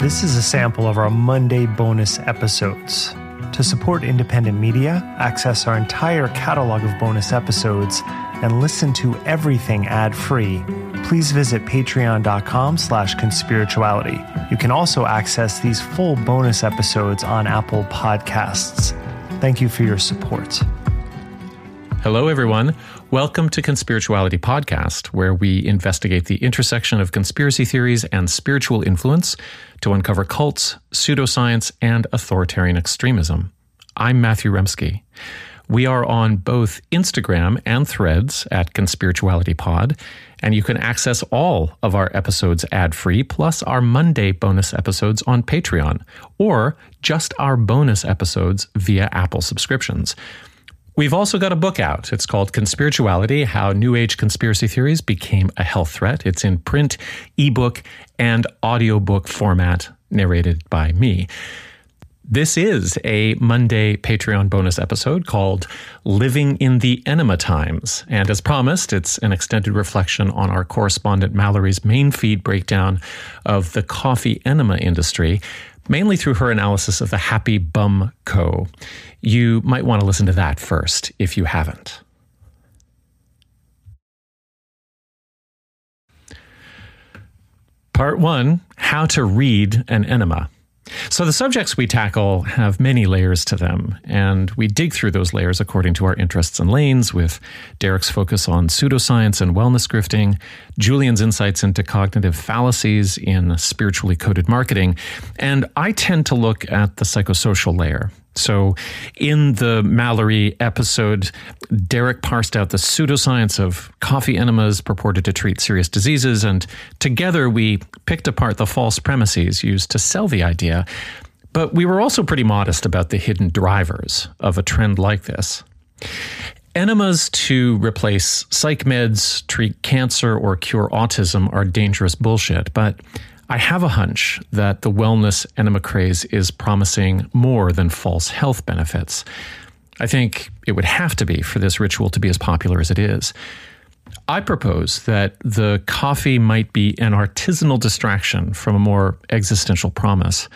This is a sample of our Monday bonus episodes. To support independent media, access our entire catalog of bonus episodes, and listen to everything ad-free, please visit patreon.com slash conspirituality. You can also access these full bonus episodes on Apple Podcasts. Thank you for your support. Hello, everyone. Welcome to Conspirituality Podcast, where we investigate the intersection of conspiracy theories and spiritual influence to uncover cults, pseudoscience, and authoritarian extremism. I'm Matthew Remski. We are on both Instagram and threads at Conspirituality Pod, and you can access all of our episodes ad free, plus our Monday bonus episodes on Patreon, or just our bonus episodes via Apple subscriptions. We've also got a book out. It's called Conspirituality How New Age Conspiracy Theories Became a Health Threat. It's in print, ebook, and audiobook format, narrated by me. This is a Monday Patreon bonus episode called Living in the Enema Times. And as promised, it's an extended reflection on our correspondent Mallory's main feed breakdown of the coffee enema industry, mainly through her analysis of the Happy Bum Co. You might want to listen to that first if you haven't. Part one How to Read an Enema. So, the subjects we tackle have many layers to them, and we dig through those layers according to our interests and lanes, with Derek's focus on pseudoscience and wellness grifting, Julian's insights into cognitive fallacies in spiritually coded marketing, and I tend to look at the psychosocial layer, so, in the Mallory episode, Derek parsed out the pseudoscience of coffee enemas purported to treat serious diseases, and together we picked apart the false premises used to sell the idea. But we were also pretty modest about the hidden drivers of a trend like this. Enemas to replace psych meds, treat cancer, or cure autism are dangerous bullshit, but I have a hunch that the wellness enema craze is promising more than false health benefits. I think it would have to be for this ritual to be as popular as it is. I propose that the coffee might be an artisanal distraction from a more existential promise,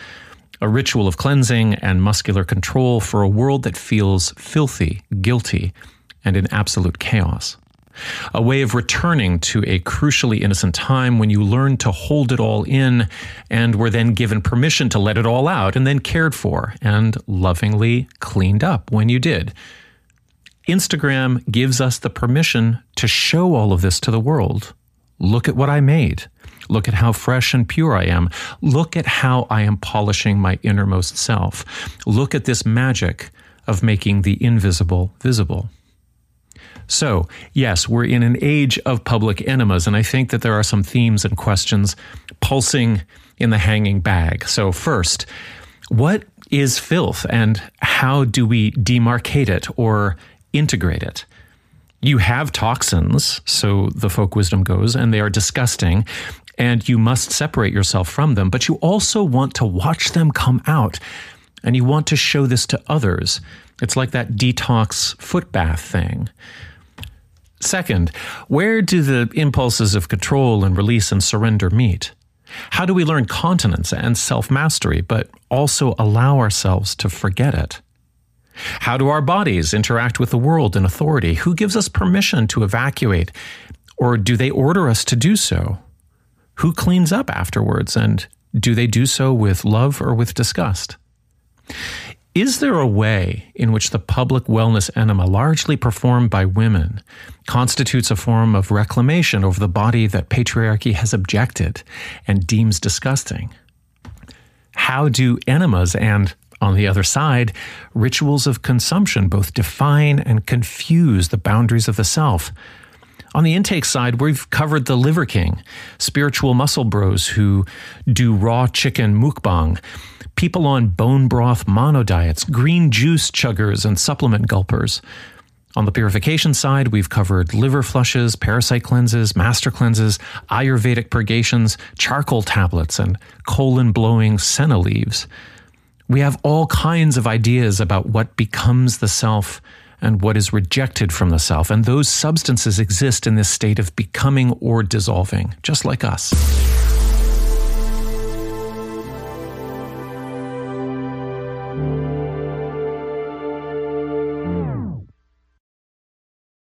a ritual of cleansing and muscular control for a world that feels filthy, guilty, and in absolute chaos a way of returning to a crucially innocent time when you learned to hold it all in and were then given permission to let it all out and then cared for and lovingly cleaned up when you did. Instagram gives us the permission to show all of this to the world. Look at what I made. Look at how fresh and pure I am. Look at how I am polishing my innermost self. Look at this magic of making the invisible visible. So, yes, we're in an age of public enemas, and I think that there are some themes and questions pulsing in the hanging bag. So, first, what is filth and how do we demarcate it or integrate it? You have toxins, so the folk wisdom goes, and they are disgusting, and you must separate yourself from them, but you also want to watch them come out, and you want to show this to others. It's like that detox foot bath thing. Second, where do the impulses of control and release and surrender meet? How do we learn continence and self mastery, but also allow ourselves to forget it? How do our bodies interact with the world and authority? Who gives us permission to evacuate? Or do they order us to do so? Who cleans up afterwards? And do they do so with love or with disgust? Is there a way in which the public wellness enema, largely performed by women, constitutes a form of reclamation over the body that patriarchy has abjected and deems disgusting? How do enemas and, on the other side, rituals of consumption both define and confuse the boundaries of the self? On the intake side, we've covered the Liver King, spiritual muscle bros who do raw chicken mukbang people on bone broth mono diets, green juice chuggers, and supplement gulpers. On the purification side, we've covered liver flushes, parasite cleanses, master cleanses, Ayurvedic purgations, charcoal tablets, and colon blowing senna leaves. We have all kinds of ideas about what becomes the self and what is rejected from the self, and those substances exist in this state of becoming or dissolving, just like us.